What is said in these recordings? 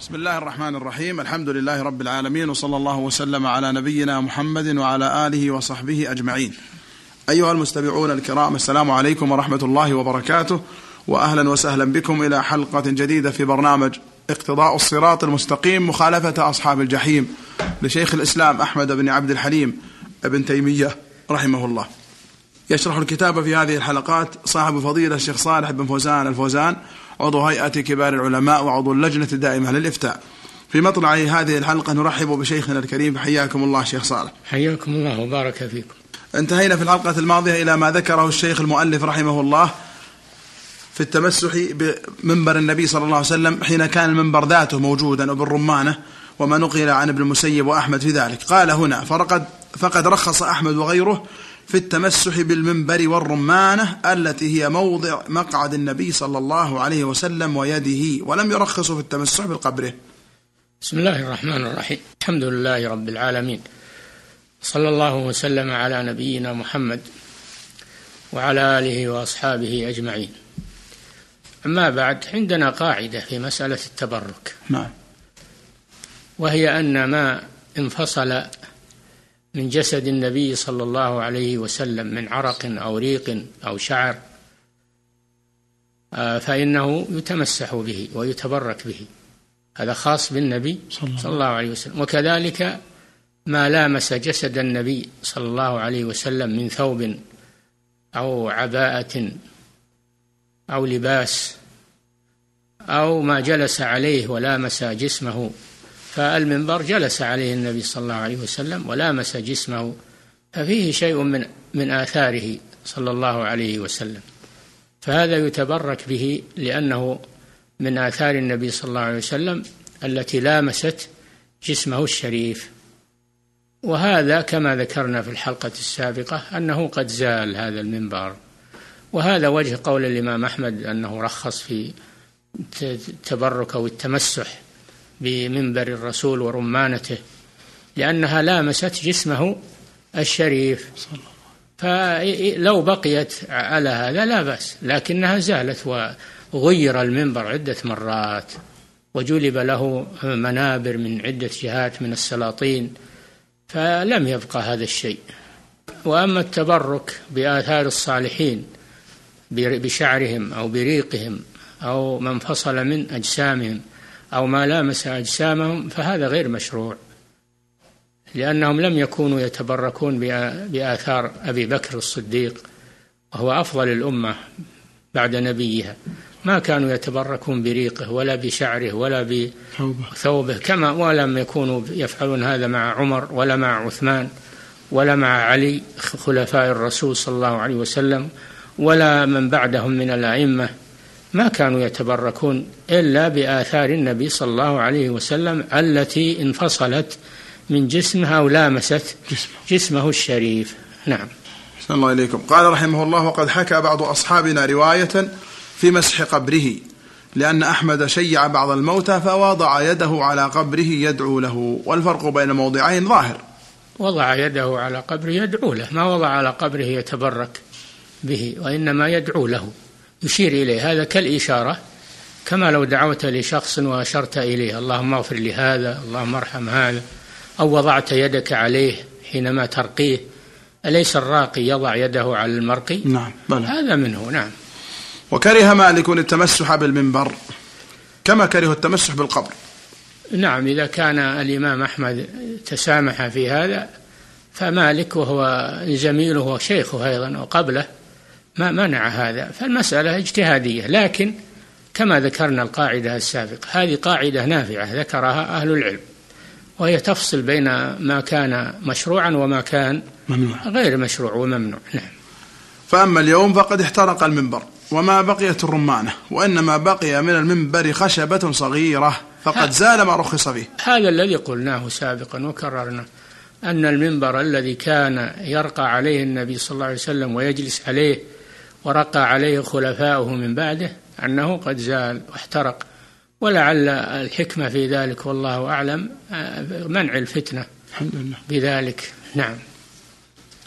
بسم الله الرحمن الرحيم الحمد لله رب العالمين وصلى الله وسلم على نبينا محمد وعلى آله وصحبه أجمعين أيها المستمعون الكرام السلام عليكم ورحمة الله وبركاته وأهلا وسهلا بكم إلى حلقة جديدة في برنامج اقتضاء الصراط المستقيم مخالفة أصحاب الجحيم لشيخ الإسلام أحمد بن عبد الحليم ابن تيمية رحمه الله يشرح الكتاب في هذه الحلقات صاحب فضيلة الشيخ صالح بن فوزان الفوزان عضو هيئة كبار العلماء وعضو اللجنة الدائمة للإفتاء. في مطلع هذه الحلقة نرحب بشيخنا الكريم حياكم الله شيخ صالح. حياكم الله وبارك فيكم. انتهينا في الحلقة الماضية إلى ما ذكره الشيخ المؤلف رحمه الله في التمسح بمنبر النبي صلى الله عليه وسلم حين كان المنبر ذاته موجودا وبالرمانة وما نقل عن ابن المسيب وأحمد في ذلك. قال هنا فقد, فقد رخص أحمد وغيره في التمسح بالمنبر والرمانة التي هي موضع مقعد النبي صلى الله عليه وسلم ويده ولم يرخص في التمسح بالقبره بسم الله الرحمن الرحيم. الحمد لله رب العالمين. صلى الله وسلم على نبينا محمد وعلى آله وأصحابه أجمعين. أما بعد عندنا قاعدة في مسألة التبرك. نعم. وهي أن ما انفصل من جسد النبي صلى الله عليه وسلم من عرق أو ريق أو شعر آه، فإنه يتمسح به ويتبرك به. هذا خاص بالنبي صلى الله عليه وسلم. وكذلك ما لامس جسد النبي صلى الله عليه وسلم من ثوب أو عباءة أو لباس أو ما جلس عليه ولامس جسمه. فالمنبر جلس عليه النبي صلى الله عليه وسلم ولامس جسمه ففيه شيء من من آثاره صلى الله عليه وسلم. فهذا يتبرك به لأنه من آثار النبي صلى الله عليه وسلم التي لامست جسمه الشريف. وهذا كما ذكرنا في الحلقة السابقة أنه قد زال هذا المنبر. وهذا وجه قول الإمام أحمد أنه رخص في التبرك أو التمسح بمنبر الرسول ورمانته لأنها لامست جسمه الشريف. فلو بقيت على هذا لا بأس لكنها زالت وغير المنبر عدة مرات وجلب له منابر من عدة جهات من السلاطين فلم يبقى هذا الشيء. وأما التبرك بآثار الصالحين بشعرهم أو بريقهم أو ما انفصل من أجسامهم أو ما لامس أجسامهم فهذا غير مشروع لأنهم لم يكونوا يتبركون بآثار أبي بكر الصديق وهو أفضل الأمة بعد نبيها. ما كانوا يتبركون بريقه ولا بشعره ولا بثوبه كما ولم يكونوا يفعلون هذا مع عمر ولا مع عثمان ولا مع علي خلفاء الرسول صلى الله عليه وسلم ولا من بعدهم من الأئمة. ما كانوا يتبركون إلا بآثار النبي صلى الله عليه وسلم التي انفصلت من جسمه أو لامست جسمه, جسمه الشريف. نعم. أحسن الله إليكم. قال رحمه الله وقد حكى بعض أصحابنا رواية في مسح قبره لأن أحمد شيع بعض الموتى فوضع يده على قبره يدعو له والفرق بين الموضعين ظاهر. وضع يده على قبره يدعو له ما وضع على قبره يتبرك به وإنما يدعو له. يشير إليه. هذا كالإشارة كما لو دعوت لشخص وأشرت إليه. اللهم اغفر لهذا اللهم ارحم هذا. أو وضعت يدك عليه حينما ترقيه. أليس الراقي يضع يده على المرقي؟ نعم بلى. هذا منه نعم. وكره مالك التمسح بالمنبر كما كره التمسح بالقبر. نعم إذا كان الإمام أحمد تسامح في هذا فمالك وهو زميله وشيخه أيضا وقبله ما منع هذا فالمسألة اجتهادية. لكن كما ذكرنا القاعدة السابقة هذه قاعدة نافعة ذكرها أهل العلم وهي تفصل بين ما كان مشروعا وما كان ممنوع. غير مشروع وممنوع. نعم. فأما اليوم فقد احترق المنبر وما بقيت الرمانة وإنما بقي من المنبر خشبة صغيرة فقد زال ما رخص فيه. هذا الذي قلناه سابقا وكررنا أن المنبر الذي كان يرقى عليه النبي صلى الله عليه وسلم ويجلس عليه ورقى عليه خلفاؤه من بعده أنه قد زال واحترق. ولعل الحكمة في ذلك والله أعلم منع الفتنة الحمد لله. بذلك. نعم.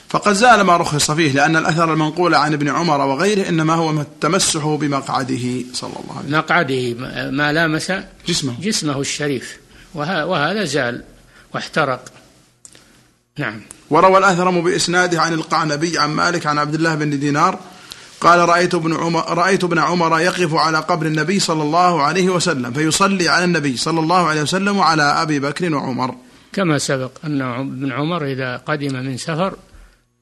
فقد زال ما رخص فيه لأن الأثر المنقول عن ابن عمر وغيره إنما هو التمسح بمقعده صلى الله عليه وسلم. مقعده ما لامس جسمه. جسمه الشريف. وهذا زال واحترق. نعم. وروى الأثرم بإسناده عن القعنبي عن مالك عن عبد الله بن دينار قال رأيت ابن عمر رأيت ابن عمر يقف على قبر النبي صلى الله عليه وسلم فيصلي على النبي صلى الله عليه وسلم وعلى أبي بكر وعمر. كما سبق أن ابن عمر إذا قدم من سفر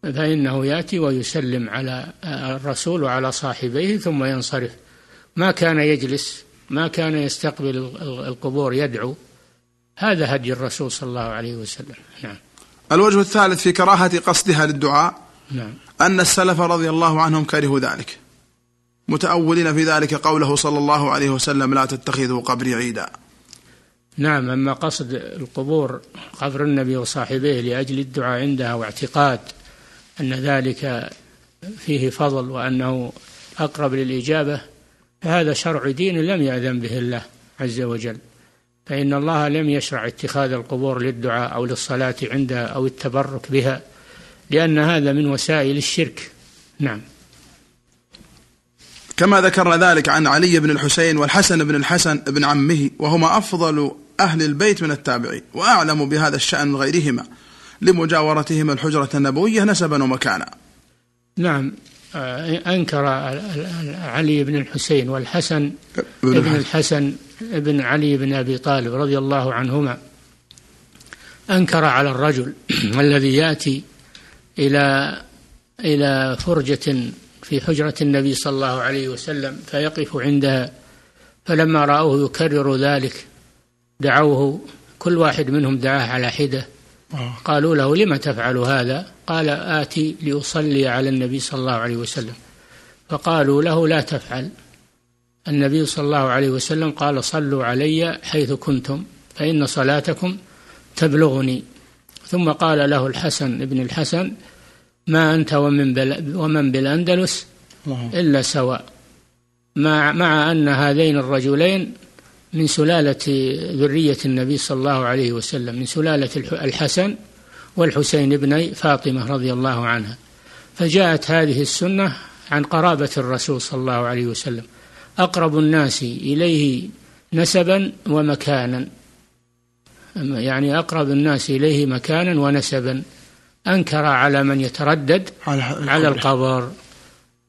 فإنه يأتي ويسلم على الرسول وعلى صاحبيه ثم ينصرف. ما كان يجلس ما كان يستقبل القبور يدعو. هذا هدي الرسول صلى الله عليه وسلم. نعم. الوجه الثالث في كراهة قصدها للدعاء نعم. أن السلف رضي الله عنهم كرهوا ذلك. متأولين في ذلك قوله صلى الله عليه وسلم لا تتخذوا قبري عيدا. نعم أما قصد القبور قبر النبي وصاحبيه لأجل الدعاء عندها واعتقاد أن ذلك فيه فضل وأنه أقرب للإجابة فهذا شرع دين لم يأذن به الله عز وجل. فإن الله لم يشرع اتخاذ القبور للدعاء أو للصلاة عندها أو التبرك بها. لأن هذا من وسائل الشرك. نعم. كما ذكرنا ذلك عن علي بن الحسين والحسن بن الحسن بن عمه وهما أفضل أهل البيت من التابعين وأعلم بهذا الشأن غيرهما لمجاورتهما الحجرة النبوية نسبا ومكانا. نعم. آه، أنكر علي بن الحسين والحسن بن الحسن. بن علي بن أبي طالب رضي الله عنهما. أنكر على الرجل الذي يأتي إلى إلى فرجة في حجرة النبي صلى الله عليه وسلم فيقف عندها فلما رأوه يكرر ذلك دعوه كل واحد منهم دعاه على حدة. آه. قالوا له لم تفعل هذا؟ قال آتي لأصلي على النبي صلى الله عليه وسلم. فقالوا له لا تفعل. النبي صلى الله عليه وسلم قال صلوا علي حيث كنتم فإن صلاتكم تبلغني. ثم قال له الحسن ابن الحسن ما أنت ومن, بل ومن بالأندلس إلا سواء. مع, مع أن هذين الرجلين من سلالة ذرية النبي صلى الله عليه وسلم من سلالة الحسن والحسين بني فاطمة رضي الله عنها. فجاءت هذه السنة عن قرابة الرسول صلى الله عليه وسلم. أقرب الناس إليه نسبا ومكانا. يعني أقرب الناس إليه مكانا ونسبا أنكر على من يتردد على القبر.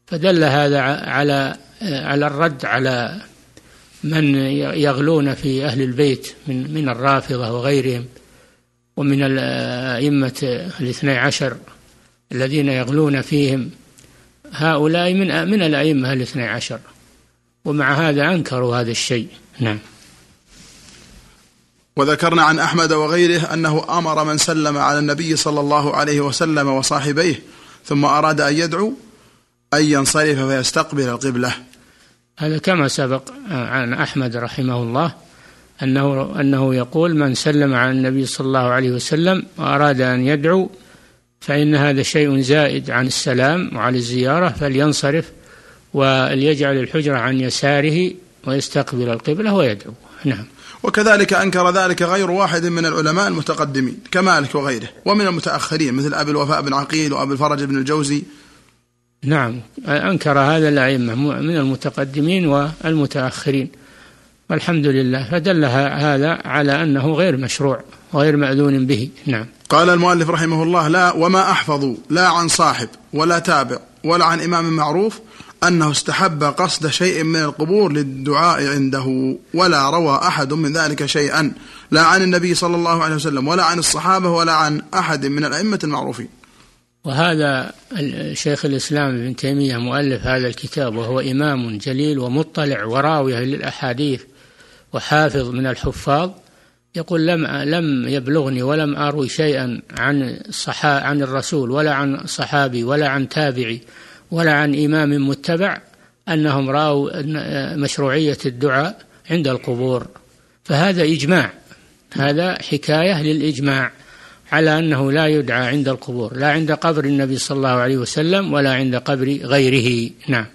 فدل هذا على على الرد على من يغلون في أهل البيت من من الرافضة وغيرهم ومن الأئمة الاثني عشر الذين يغلون فيهم. هؤلاء من من الأئمة الاثني عشر ومع هذا أنكروا هذا الشيء. نعم. وذكرنا عن أحمد وغيره أنه أمر من سلم على النبي صلى الله عليه وسلم وصاحبيه ثم أراد أن يدعو أن ينصرف فيستقبل القبلة. هذا كما سبق عن أحمد رحمه الله أنه أنه يقول من سلم على النبي صلى الله عليه وسلم وأراد أن يدعو فإن هذا شيء زائد عن السلام وعن الزيارة فلينصرف وليجعل الحجرة عن يساره ويستقبل القبلة ويدعو. نعم. وكذلك أنكر ذلك غير واحد من العلماء المتقدمين كمالك وغيره ومن المتأخرين مثل أبي الوفاء بن عقيل وأبي الفرج بن الجوزي. نعم أنكر هذا الأئمة من المتقدمين والمتأخرين. والحمد لله فدل هذا على أنه غير مشروع وغير مأذون به. نعم. قال المؤلف رحمه الله لا وما أحفظوا لا عن صاحب ولا تابع ولا عن إمام معروف أنه استحب قصد شيء من القبور للدعاء عنده ولا روى أحد من ذلك شيئا لا عن النبي صلى الله عليه وسلم ولا عن الصحابة ولا عن أحد من الأئمة المعروفين. وهذا شيخ الإسلام ابن تيمية مؤلف هذا الكتاب وهو إمام جليل ومطلع وراوية للأحاديث وحافظ من الحفاظ يقول لم لم يبلغني ولم أروي شيئا عن عن الرسول ولا عن صحابي ولا عن تابعي ولا عن إمام متبع أنهم رأوا مشروعية الدعاء عند القبور. فهذا إجماع هذا حكاية للإجماع على أنه لا يدعى عند القبور لا عند قبر النبي صلى الله عليه وسلم ولا عند قبر غيره. نعم.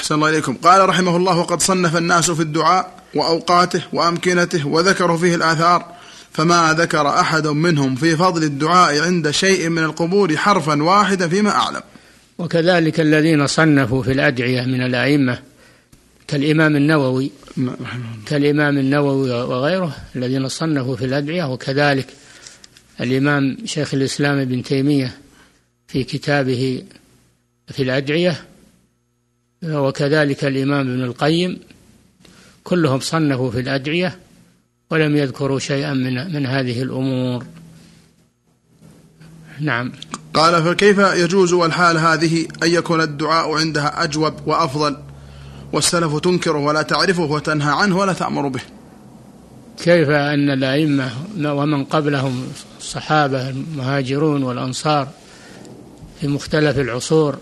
أحسن الله إليكم قال رحمه الله وقد صنف الناس في الدعاء وأوقاته وأمكنته وذكروا فيه الآثار فما ذكر أحد منهم في فضل الدعاء عند شيء من القبور حرفا واحدا فيما أعلم. وكذلك الذين صنفوا في الأدعية من الأئمة كالإمام النووي كالإمام النووي وغيره الذين صنفوا في الأدعية وكذلك الإمام شيخ الإسلام ابن تيمية في كتابه في الأدعية وكذلك الإمام ابن القيم كلهم صنفوا في الأدعية ولم يذكروا شيئا من من هذه الأمور. نعم. قال فكيف يجوز والحال هذه أن يكون الدعاء عندها أجوب وأفضل والسلف تنكره ولا تعرفه وتنهى عنه ولا تأمر به? كيف أن الأئمة ومن قبلهم الصحابة المهاجرون والأنصار في مختلف العصور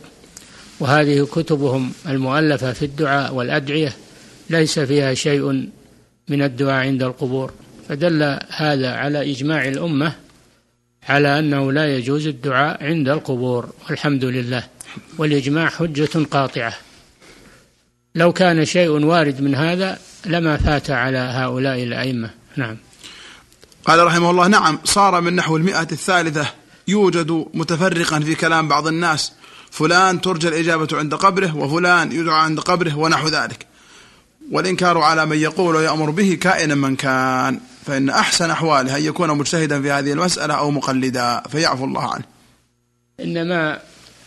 وهذه كتبهم المؤلفة في الدعاء والأدعية ليس فيها شيء من الدعاء عند القبور. فدل هذا على إجماع الأمة على أنه لا يجوز الدعاء عند القبور والحمد لله. والإجماع حجة قاطعة. لو كان شيء وارد من هذا لما فات على هؤلاء الأئمة. نعم. قال رحمه الله نعم صار من نحو المئة الثالثة يوجد متفرقا في كلام بعض الناس. فلان ترجى الإجابة عند قبره وفلان يدعى عند قبره ونحو ذلك. والإنكار على من يقول ويأمر به كائنا من كان. فإن أحسن أحواله أن يكون مجتهدا في هذه المسألة أو مقلدا فيعفو الله عنه. إنما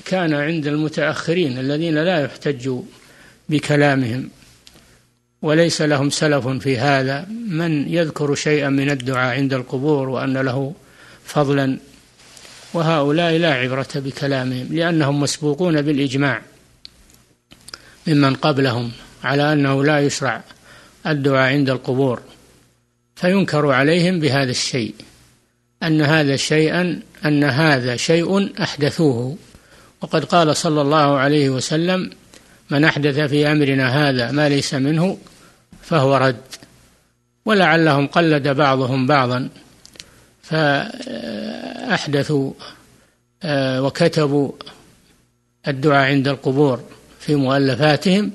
كان عند المتأخرين الذين لا يحتج بكلامهم وليس لهم سلف في هذا. من يذكر شيئا من الدعاء عند القبور وأن له فضلا وهؤلاء لا عبرة بكلامهم لأنهم مسبوقون بالإجماع ممن قبلهم على أنه لا يشرع الدعاء عند القبور. فينكر عليهم بهذا الشيء أن هذا شيئا أن هذا شيء أحدثوه. وقد قال صلى الله عليه وسلم من أحدث في أمرنا هذا ما ليس منه فهو رد. ولعلهم قلد بعضهم بعضا فأحدثوا آه، وكتبوا الدعاء عند القبور في مؤلفاتهم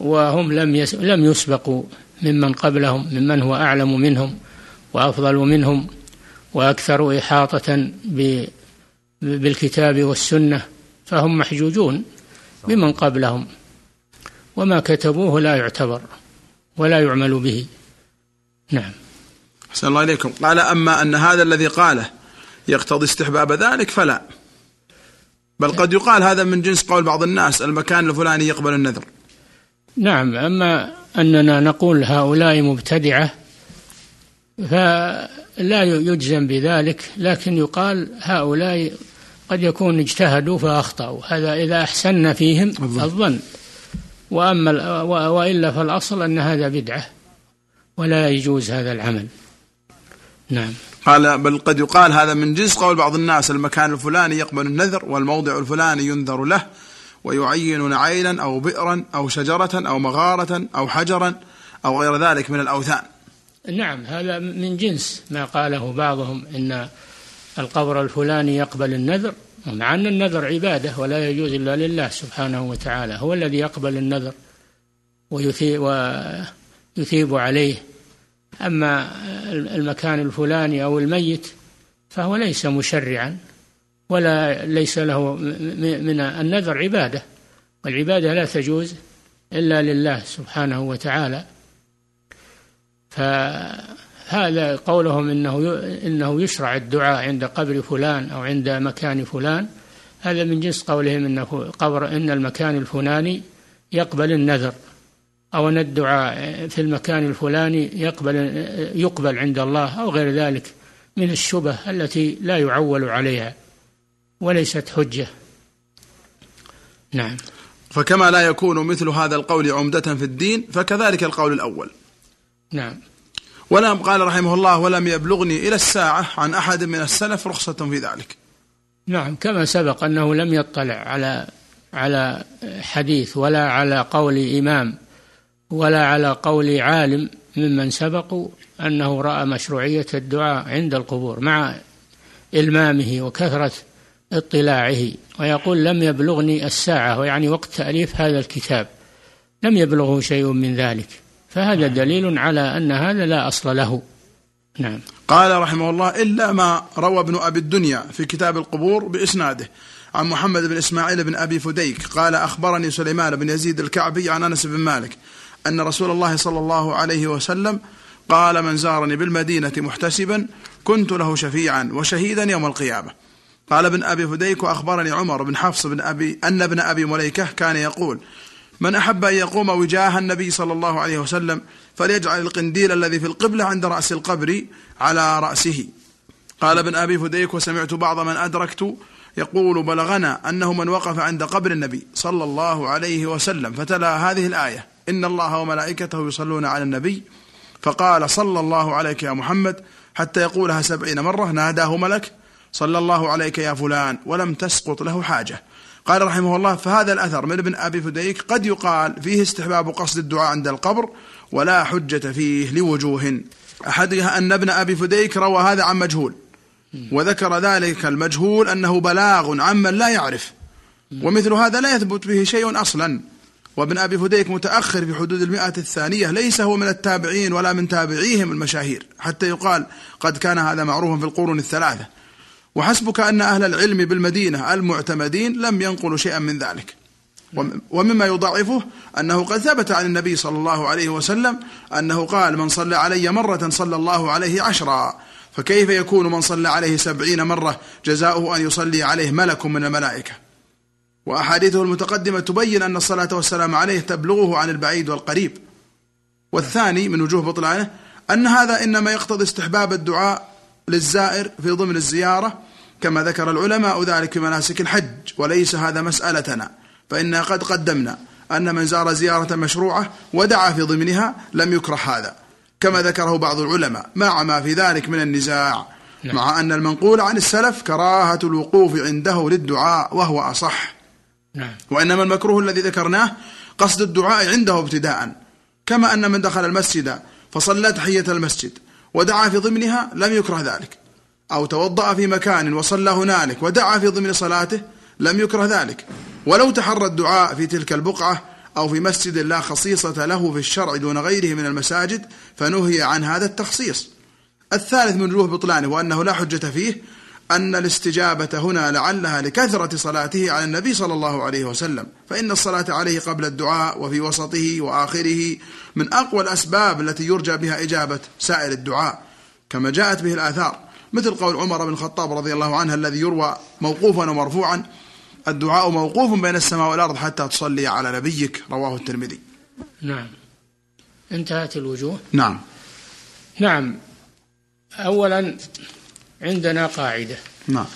وهم لم لم يسبقوا. ممن قبلهم ممن هو أعلم منهم وأفضل منهم وأكثر إحاطة بالكتاب والسنة فهم محجوجون بمن قبلهم. وما كتبوه لا يعتبر ولا يعمل به. نعم. أحسن الله إليكم. قال أما أن هذا الذي قاله يقتضي استحباب ذلك فلا. بل قد يقال هذا من جنس قول بعض الناس المكان الفلاني يقبل النذر. نعم أما أننا نقول هؤلاء مبتدعة فلا يجزم بذلك لكن يقال هؤلاء قد يكون اجتهدوا فأخطأوا. هذا إذا أحسن فيهم الظن. وأما وإلا فالأصل أن هذا بدعة ولا يجوز هذا العمل. نعم. قال بل قد يقال هذا من جنس قول بعض الناس المكان الفلاني يقبل النذر والموضع الفلاني ينذر له. ويعين عينا أو بئرا أو شجرة أو مغارة أو حجرا أو غير ذلك من الأوثان. نعم هذا من جنس ما قاله بعضهم إن القبر الفلاني يقبل النذر مع أن النذر عبادة ولا يجوز إلا لله سبحانه وتعالى هو الذي يقبل النذر ويثيب, عليه. أما المكان الفلاني أو الميت فهو ليس مشرعا ولا ليس له من النذر عبادة. والعبادة لا تجوز إلا لله سبحانه وتعالى. فهذا قولهم إنه إنه يشرع الدعاء عند قبر فلان أو عند مكان فلان. هذا من جنس قولهم إنه قبر إن المكان الفلاني يقبل النذر. أو أن الدعاء في المكان الفلاني يقبل يقبل عند الله أو غير ذلك من الشبه التي لا يعول عليها. وليست حجة. نعم. فكما لا يكون مثل هذا القول عمدة في الدين فكذلك القول الأول. نعم. ولم قال رحمه الله ولم يبلغني إلى الساعة عن أحد من السلف رخصة في ذلك. نعم كما سبق أنه لم يطلع على على حديث ولا على قول إمام ولا على قول عالم ممن سبقوا أنه رأى مشروعية الدعاء عند القبور مع إلمامه وكثرة اطلاعه ويقول لم يبلغني الساعة ويعني وقت تأليف هذا الكتاب. لم يبلغه شيء من ذلك. فهذا دليل على أن هذا لا أصل له. نعم. قال رحمه الله إلا ما روى ابن أبي الدنيا في كتاب القبور بإسناده. عن محمد بن إسماعيل بن أبي فديك قال أخبرني سليمان بن يزيد الكعبي عن أنس بن مالك أن رسول الله صلى الله عليه وسلم قال من زارني بالمدينة محتسبا كنت له شفيعا وشهيدا يوم القيامة. قال ابن أبي فديك وأخبرني عمر بن حفص بن أبي أن ابن أبي مليكة كان يقول من أحب أن يقوم وجاه النبي صلى الله عليه وسلم فليجعل القنديل الذي في القبلة عند رأس القبر على رأسه. قال ابن أبي فديك وسمعت بعض من أدركت يقول بلغنا أنه من وقف عند قبر النبي صلى الله عليه وسلم. فتلا هذه الآية. إن الله وملائكته يصلون على النبي. فقال صلى الله عليك يا محمد حتى يقولها سبعين مرة ناداه ملك صلى الله عليك يا فلان ولم تسقط له حاجة قال رحمه الله فهذا الأثر من ابن أبي فديك قد يقال فيه استحباب قصد الدعاء عند القبر ولا حجة فيه لوجوه أحدها أن ابن أبي فديك روى هذا عن مجهول وذكر ذلك المجهول أنه بلاغ عمن لا يعرف ومثل هذا لا يثبت به شيء أصلا وابن أبي فديك متأخر في حدود المئة الثانية ليس هو من التابعين ولا من تابعيهم المشاهير حتى يقال قد كان هذا معروفا في القرون الثلاثة وحسبك أن أهل العلم بالمدينة المعتمدين لم ينقلوا شيئا من ذلك. ومما يضعفه أنه قد ثبت عن النبي صلى الله عليه وسلم أنه قال من صلى علي مرة صلى الله عليه عشرا فكيف يكون من صلى عليه سبعين مرة جزاؤه أن يصلي عليه ملك من الملائكة؟ وأحاديثه المتقدمة تبين أن الصلاة والسلام عليه تبلغه عن البعيد والقريب. والثاني من وجوه بطلانه أن هذا إنما يقتضي استحباب الدعاء للزائر في ضمن الزيارة كما ذكر العلماء ذلك في مناسك الحج وليس هذا مسألتنا. فإنا قد قدمنا أن من زار زيارة مشروعة ودعا في ضمنها لم يكره هذا. كما ذكره بعض العلماء مع ما في ذلك من النزاع نعم. مع أن المنقول عن السلف كراهة الوقوف عنده للدعاء وهو أصح. نعم. وإنما المكروه الذي ذكرناه قصد الدعاء عنده ابتداء. كما أن من دخل المسجد فصلى تحية المسجد ودعا في ضمنها لم يكره ذلك. أو توضأ في مكان وصلى هنالك ودعا في ضمن صلاته لم يكره ذلك. ولو تحرى الدعاء في تلك البقعة أو في مسجد لا خصيصة له في الشرع دون غيره من المساجد فنهي عن هذا التخصيص. الثالث من وجوه بطلانه وأنه لا حجة فيه أن الاستجابة هنا لعلها لكثرة صلاته على النبي صلى الله عليه وسلم. فإن الصلاة عليه قبل الدعاء وفي وسطه وآخره من أقوى الأسباب التي يرجى بها إجابة سائر الدعاء كما جاءت به الآثار. مثل قول عمر بن الخطاب رضي الله عنه الذي يروى موقوفا ومرفوعا الدعاء موقوف بين السماء والأرض حتى تصلي على نبيك رواه الترمذي. نعم. انتهت الوجوه؟ نعم. نعم. أولا عندنا قاعدة. نعم.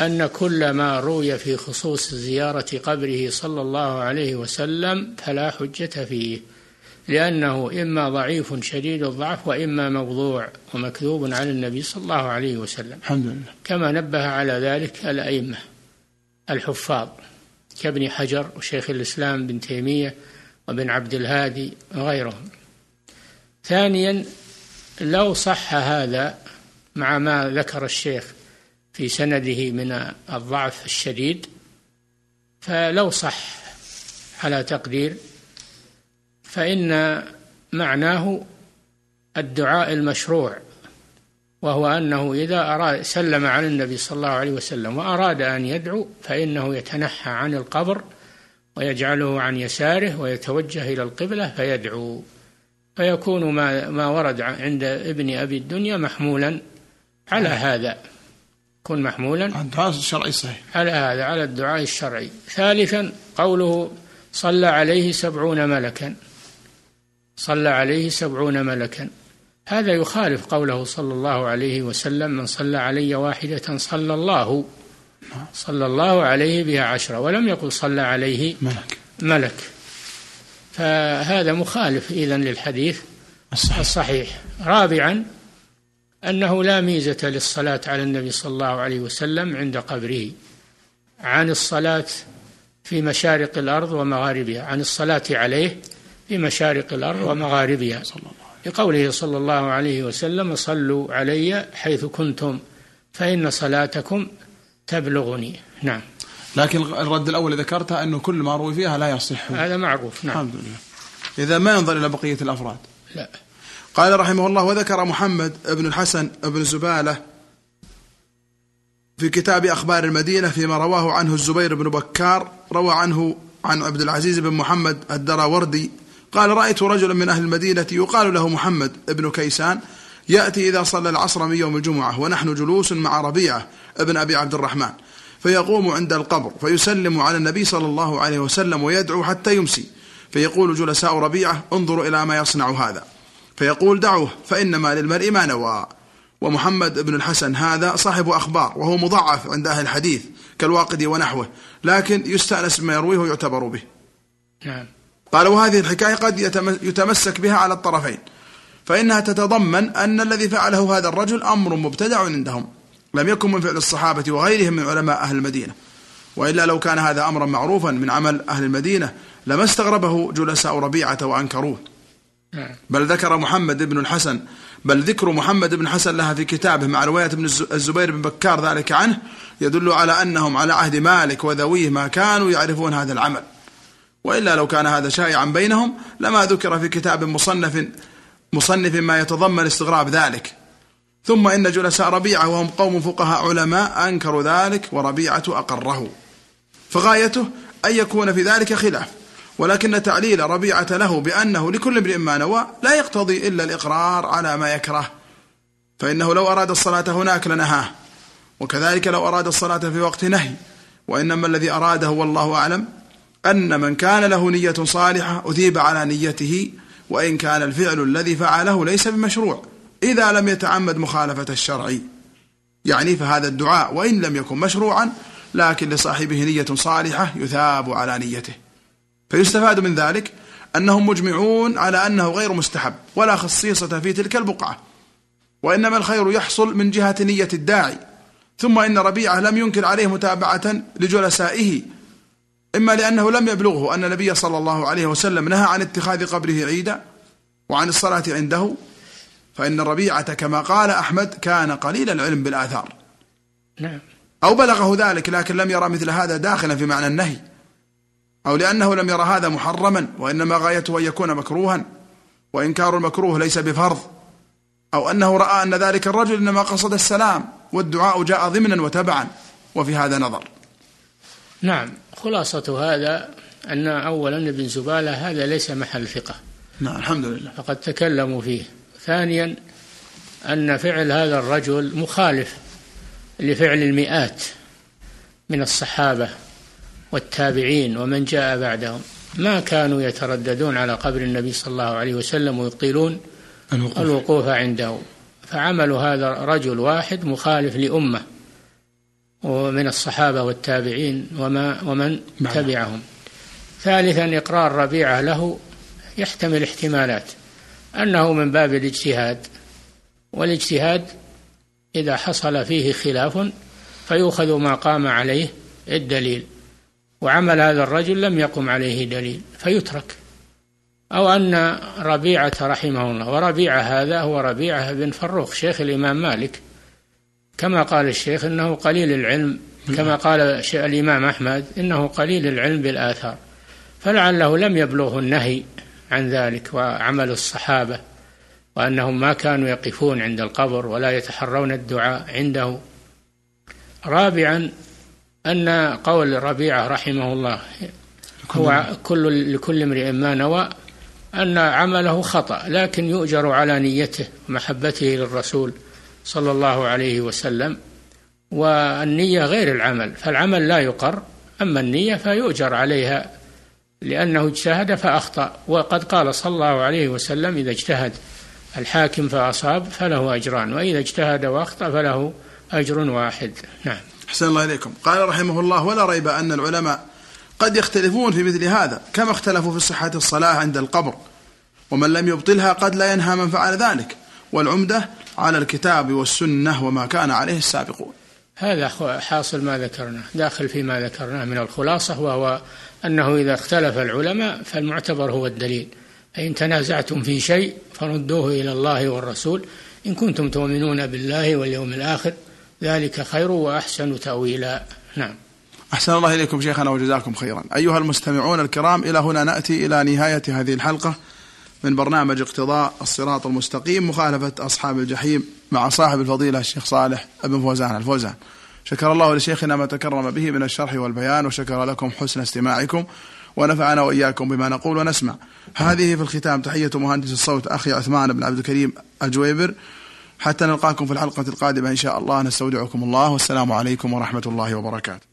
أن كل ما روي في خصوص زيارة قبره صلى الله عليه وسلم فلا حجة فيه. لأنه إما ضعيف شديد الضعف وإما موضوع ومكذوب على النبي صلى الله عليه وسلم. الحمد لله. كما نبه على ذلك الأئمة. الحفاظ كابن حجر وشيخ الإسلام بن تيمية وابن عبد الهادي وغيرهم. ثانيا لو صح هذا مع ما ذكر الشيخ في سنده من الضعف الشديد فلو صح على تقدير فإن معناه الدعاء المشروع وهو أنه إذا أراد سلم على النبي صلى الله عليه وسلم وأراد أن يدعو فإنه يتنحى عن القبر ويجعله عن يساره ويتوجه إلى القبلة فيدعو. فيكون ما ما ورد عند ابن أبي الدنيا محمولا على هذا. يكون محمولا الدعاء الشرعي صحيح. على هذا على الدعاء الشرعي. ثالثا قوله صلى عليه سبعون ملكا. صلى عليه سبعون ملكا. هذا يخالف قوله صلى الله عليه وسلم من صلى علي واحدة صلى الله صلى الله عليه بها عشرة ولم يقل صلى عليه ملك. ملك. فهذا مخالف إذن للحديث الصحيح, الصحيح. رابعا أنه لا ميزة للصلاة على النبي صلى الله عليه وسلم عند قبره عن الصلاة في مشارق الأرض ومغاربها عن الصلاة عليه في مشارق الأرض ومغاربها. لقوله صلى الله عليه وسلم صلوا علي حيث كنتم فإن صلاتكم تبلغني. نعم. لكن الرد الأول ذكرتها أنه كل ما روي فيها لا يصح. هذا معروف. نعم. الحمد لله. إذا ما ينظر إلى بقية الأفراد. لا. قال رحمه الله وذكر محمد بن الحسن بن زبالة في كتاب أخبار المدينة فيما رواه عنه الزبير بن بكار روى عنه عن عبد العزيز بن محمد الدراوردي قال رأيت رجلا من أهل المدينة يقال له محمد بن كيسان يأتي إذا صلى العصر من يوم الجمعة ونحن جلوس مع ربيعة ابن أبي عبد الرحمن فيقوم عند القبر فيسلم على النبي صلى الله عليه وسلم ويدعو حتى يمسي فيقول جلساء ربيعة انظروا إلى ما يصنع هذا فيقول دعوه فإنما للمرء ما نوى ومحمد بن الحسن هذا صاحب أخبار وهو مضعف عند أهل الحديث كالواقدي ونحوه لكن يستأنس بما يرويه ويعتبر به نعم قال وهذه الحكاية قد يتمسك بها على الطرفين. فإنها تتضمن أن الذي فعله هذا الرجل أمر مبتدع عندهم. لم يكن من فعل الصحابة وغيرهم من علماء أهل المدينة. وإلا لو كان هذا أمرا معروفا من عمل أهل المدينة لما استغربه جلساء ربيعة وأنكروه. بل ذكر محمد بن الحسن بل ذكر محمد بن حسن لها في كتابه مع رواية ابن الزبير بن بكار ذلك عنه يدل على أنهم على عهد مالك وذويه ما كانوا يعرفون هذا العمل. وإلا لو كان هذا شائعا بينهم لما ذكر في كتاب مصنف مصنف ما يتضمن استغراب ذلك. ثم إن جلساء ربيعة وهم قوم فقهاء علماء أنكروا ذلك وربيعة أقره. فغايته أن يكون في ذلك خلاف ولكن تعليل ربيعة له بأنه لكل امرئ ما نوى لا يقتضي إلا الإقرار على ما يكره. فإنه لو أراد الصلاة هناك لنهاه وكذلك لو أراد الصلاة في وقت نهي وإنما الذي أراده والله أعلم أن من كان له نية صالحة أثيب على نيته وإن كان الفعل الذي فعله ليس بمشروع. إذا لم يتعمد مخالفة الشرع يعني فهذا الدعاء وإن لم يكن مشروعا لكن لصاحبه نية صالحة يثاب على نيته. فيستفاد من ذلك أنهم مجمعون على أنه غير مستحب ولا خصيصة في تلك البقعة. وإنما الخير يحصل من جهة نية الداعي. ثم إن ربيعة لم ينكر عليه متابعة لجلسائه إما لأنه لم يبلغه أن النبي صلى الله عليه وسلم نهى عن اتخاذ قبره عيدا وعن الصلاة عنده فإن الربيعة كما قال أحمد كان قليل العلم بالآثار. نعم. أو بلغه ذلك لكن لم يرى مثل هذا داخلا في معنى النهي. أو لأنه لم يرى هذا محرما وإنما غايته أن يكون مكروها وإنكار المكروه ليس بفرض. أو أنه رأى أن ذلك الرجل إنما قصد السلام والدعاء جاء ضمنا وتبعا. وفي هذا نظر. نعم خلاصة هذا أن أولا ابن زبالة هذا ليس محل ثقة. نعم الحمد لله. فقد تكلموا فيه. ثانيا أن فعل هذا الرجل مخالف لفعل المئات من الصحابة والتابعين ومن جاء بعدهم. ما كانوا يترددون على قبر النبي صلى الله عليه وسلم ويطيلون الوقوف, الوقوف عنده فعمل هذا رجل واحد مخالف لأمة. ومن الصحابة والتابعين وما ومن نعم. تبعهم. ثالثا إقرار ربيعة له يحتمل احتمالات. أنه من باب الاجتهاد والاجتهاد إذا حصل فيه خلاف فيؤخذ ما قام عليه الدليل. وعمل هذا الرجل لم يقم عليه دليل فيترك. أو أن ربيعة رحمه الله وربيعة هذا هو ربيعة بن فروخ شيخ الإمام مالك. كما قال الشيخ إنه قليل العلم كما قال الإمام أحمد إنه قليل العلم بالآثار. فلعله لم يبلغه النهي عن ذلك وعمل الصحابة وأنهم ما كانوا يقفون عند القبر ولا يتحرون الدعاء عنده. رابعا أن قول ربيعة رحمه الله هو كل لكل امرئ ما نوى أن عمله خطأ لكن يؤجر على نيته ومحبته للرسول. صلى الله عليه وسلم والنية غير العمل فالعمل لا يقر أما النية فيؤجر عليها لأنه اجتهد فأخطأ وقد قال صلى الله عليه وسلم إذا اجتهد الحاكم فأصاب فله أجران وإذا اجتهد وأخطأ فله أجر واحد. نعم. أحسن الله إليكم. قال رحمه الله ولا ريب أن العلماء قد يختلفون في مثل هذا كما اختلفوا في صحة الصلاة عند القبر ومن لم يبطلها قد لا ينهى من فعل ذلك والعمدة على الكتاب والسنة وما كان عليه السابقون. هذا حاصل ما ذكرناه داخل فيما ذكرناه من الخلاصة وهو أنه إذا اختلف العلماء فالمعتبر هو الدليل. فإن تنازعتم في شيء فردوه إلى الله والرسول. إن كنتم تؤمنون بالله واليوم الآخر ذلك خير وأحسن تأويلا. نعم. أحسن الله إليكم شيخنا وجزاكم خيرا. أيها المستمعون الكرام إلى هنا نأتي إلى نهاية هذه الحلقة. من برنامج اقتضاء الصراط المستقيم مخالفة أصحاب الجحيم مع صاحب الفضيلة الشيخ صالح بن فوزان الفوزان. شكر الله لشيخنا ما تكرم به من الشرح والبيان وشكر لكم حسن استماعكم ونفعنا وإياكم بما نقول ونسمع. هذه في الختام تحية مهندس الصوت أخي عثمان بن عبد الكريم الجويبر. حتى نلقاكم في الحلقة القادمة إن شاء الله نستودعكم الله والسلام عليكم ورحمة الله وبركاته.